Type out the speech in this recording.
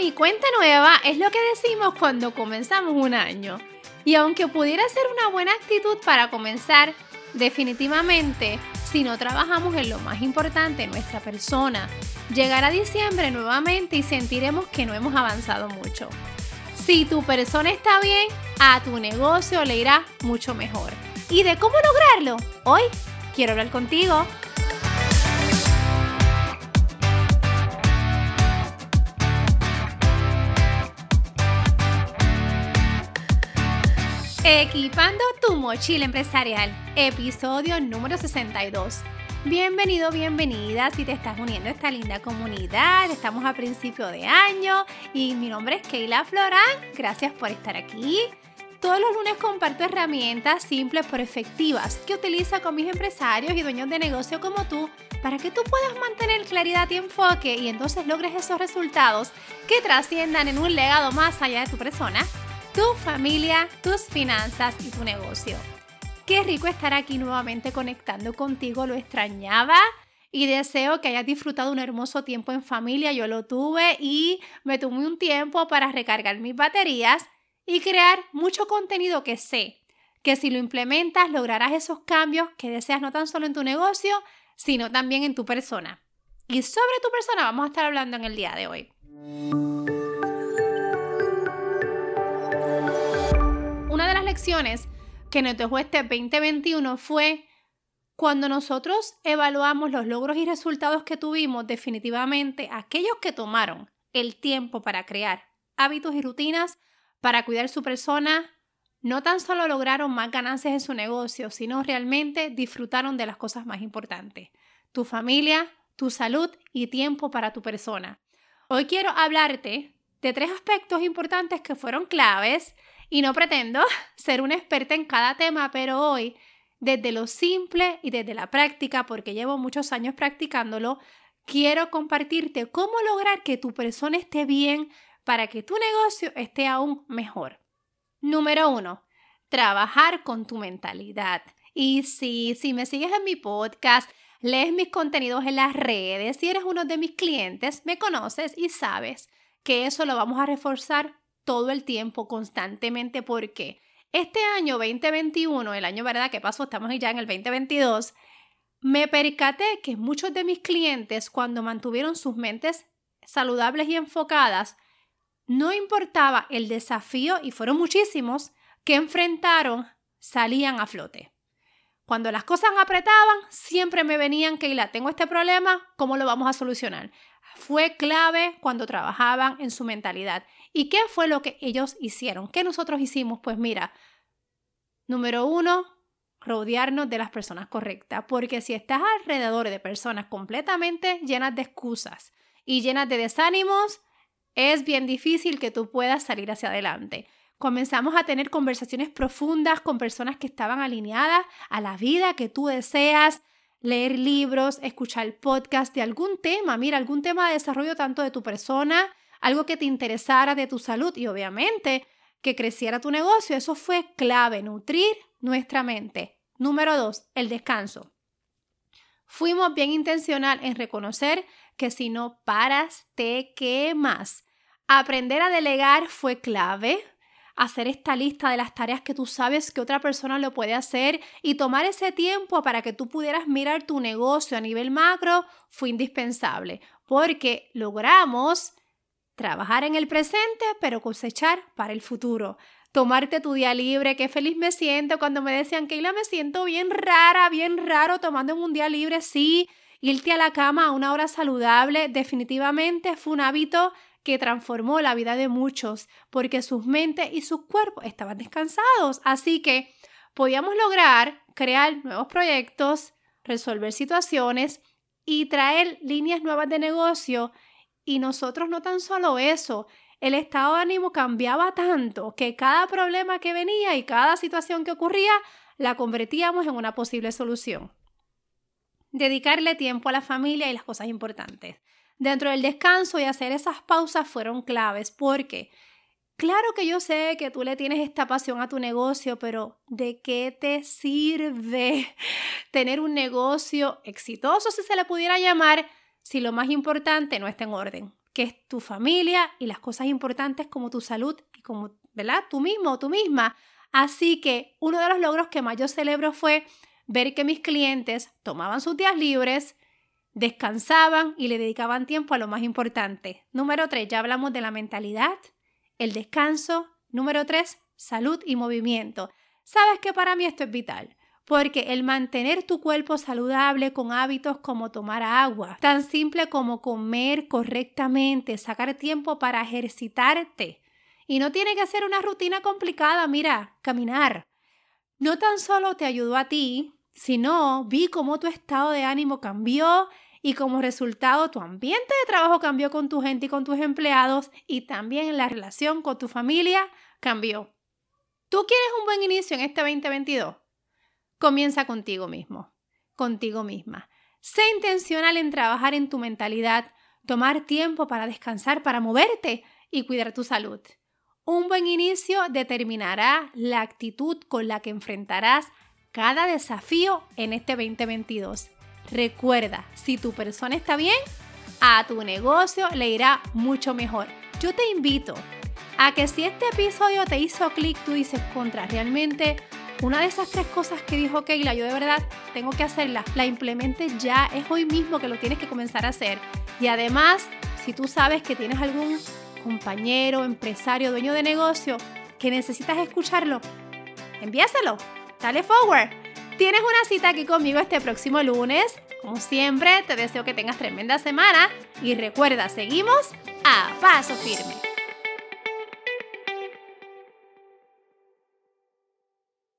y cuenta nueva es lo que decimos cuando comenzamos un año. Y aunque pudiera ser una buena actitud para comenzar, definitivamente, si no trabajamos en lo más importante, nuestra persona, llegará diciembre nuevamente y sentiremos que no hemos avanzado mucho. Si tu persona está bien, a tu negocio le irá mucho mejor. ¿Y de cómo lograrlo? Hoy quiero hablar contigo. Equipando tu mochila empresarial, episodio número 62. Bienvenido, bienvenida si te estás uniendo a esta linda comunidad. Estamos a principio de año y mi nombre es Keila Florán. Gracias por estar aquí. Todos los lunes comparto herramientas simples pero efectivas que utilizo con mis empresarios y dueños de negocio como tú para que tú puedas mantener claridad y enfoque y entonces logres esos resultados que trasciendan en un legado más allá de tu persona tu familia, tus finanzas y tu negocio. Qué rico estar aquí nuevamente conectando contigo, lo extrañaba y deseo que hayas disfrutado un hermoso tiempo en familia. Yo lo tuve y me tomé un tiempo para recargar mis baterías y crear mucho contenido que sé que si lo implementas lograrás esos cambios que deseas no tan solo en tu negocio, sino también en tu persona. Y sobre tu persona vamos a estar hablando en el día de hoy. Lecciones que nos dejó este 2021 fue cuando nosotros evaluamos los logros y resultados que tuvimos, definitivamente aquellos que tomaron el tiempo para crear hábitos y rutinas para cuidar su persona, no tan solo lograron más ganancias en su negocio, sino realmente disfrutaron de las cosas más importantes, tu familia, tu salud y tiempo para tu persona. Hoy quiero hablarte de tres aspectos importantes que fueron claves y no pretendo ser una experta en cada tema, pero hoy, desde lo simple y desde la práctica, porque llevo muchos años practicándolo, quiero compartirte cómo lograr que tu persona esté bien para que tu negocio esté aún mejor. Número uno, trabajar con tu mentalidad. Y si, si me sigues en mi podcast, lees mis contenidos en las redes, si eres uno de mis clientes, me conoces y sabes que eso lo vamos a reforzar todo el tiempo, constantemente, porque este año 2021, el año verdad que pasó, estamos ya en el 2022, me percaté que muchos de mis clientes, cuando mantuvieron sus mentes saludables y enfocadas, no importaba el desafío, y fueron muchísimos, que enfrentaron, salían a flote. Cuando las cosas apretaban, siempre me venían, que la tengo este problema, ¿cómo lo vamos a solucionar? Fue clave cuando trabajaban en su mentalidad. ¿Y qué fue lo que ellos hicieron? ¿Qué nosotros hicimos? Pues mira, número uno, rodearnos de las personas correctas, porque si estás alrededor de personas completamente llenas de excusas y llenas de desánimos, es bien difícil que tú puedas salir hacia adelante. Comenzamos a tener conversaciones profundas con personas que estaban alineadas a la vida que tú deseas, leer libros, escuchar podcast de algún tema, mira, algún tema de desarrollo tanto de tu persona algo que te interesara de tu salud y obviamente que creciera tu negocio. Eso fue clave, nutrir nuestra mente. Número dos, el descanso. Fuimos bien intencional en reconocer que si no paras, te quemas. Aprender a delegar fue clave. Hacer esta lista de las tareas que tú sabes que otra persona lo puede hacer y tomar ese tiempo para que tú pudieras mirar tu negocio a nivel macro fue indispensable porque logramos Trabajar en el presente, pero cosechar para el futuro. Tomarte tu día libre, qué feliz me siento cuando me decían, Keila, me siento bien rara, bien raro tomando un día libre, sí. Irte a la cama a una hora saludable definitivamente fue un hábito que transformó la vida de muchos porque sus mentes y sus cuerpos estaban descansados. Así que podíamos lograr crear nuevos proyectos, resolver situaciones y traer líneas nuevas de negocio y nosotros no tan solo eso, el estado de ánimo cambiaba tanto que cada problema que venía y cada situación que ocurría la convertíamos en una posible solución. Dedicarle tiempo a la familia y las cosas importantes. Dentro del descanso y hacer esas pausas fueron claves porque claro que yo sé que tú le tienes esta pasión a tu negocio, pero ¿de qué te sirve tener un negocio exitoso, si se le pudiera llamar, si lo más importante no está en orden. que es tu familia y las cosas importantes como tu salud y como, ¿verdad? Tú mismo o tú misma. Así que uno de los logros que más yo celebro fue ver que mis clientes tomaban sus días libres, descansaban y le dedicaban tiempo a lo más importante. Número tres, ya hablamos de la mentalidad, el descanso. Número tres, salud y movimiento. Sabes que para mí esto es vital. Porque el mantener tu cuerpo saludable con hábitos como tomar agua, tan simple como comer correctamente, sacar tiempo para ejercitarte. Y no tiene que ser una rutina complicada, mira, caminar. No tan solo te ayudó a ti, sino vi cómo tu estado de ánimo cambió y como resultado tu ambiente de trabajo cambió con tu gente y con tus empleados y también la relación con tu familia cambió. ¿Tú quieres un buen inicio en este 2022? Comienza contigo mismo, contigo misma. Sé intencional en trabajar en tu mentalidad, tomar tiempo para descansar, para moverte y cuidar tu salud. Un buen inicio determinará la actitud con la que enfrentarás cada desafío en este 2022. Recuerda, si tu persona está bien, a tu negocio le irá mucho mejor. Yo te invito a que si este episodio te hizo clic, tú dices contra, realmente una de esas tres cosas que dijo Keila, yo de verdad tengo que hacerla, la implemente ya, es hoy mismo que lo tienes que comenzar a hacer. Y además, si tú sabes que tienes algún compañero, empresario, dueño de negocio que necesitas escucharlo, envíaselo, dale forward. Tienes una cita aquí conmigo este próximo lunes. Como siempre, te deseo que tengas tremenda semana y recuerda, seguimos a paso firme.